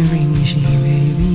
reaching, baby.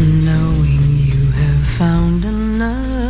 knowing you have found another.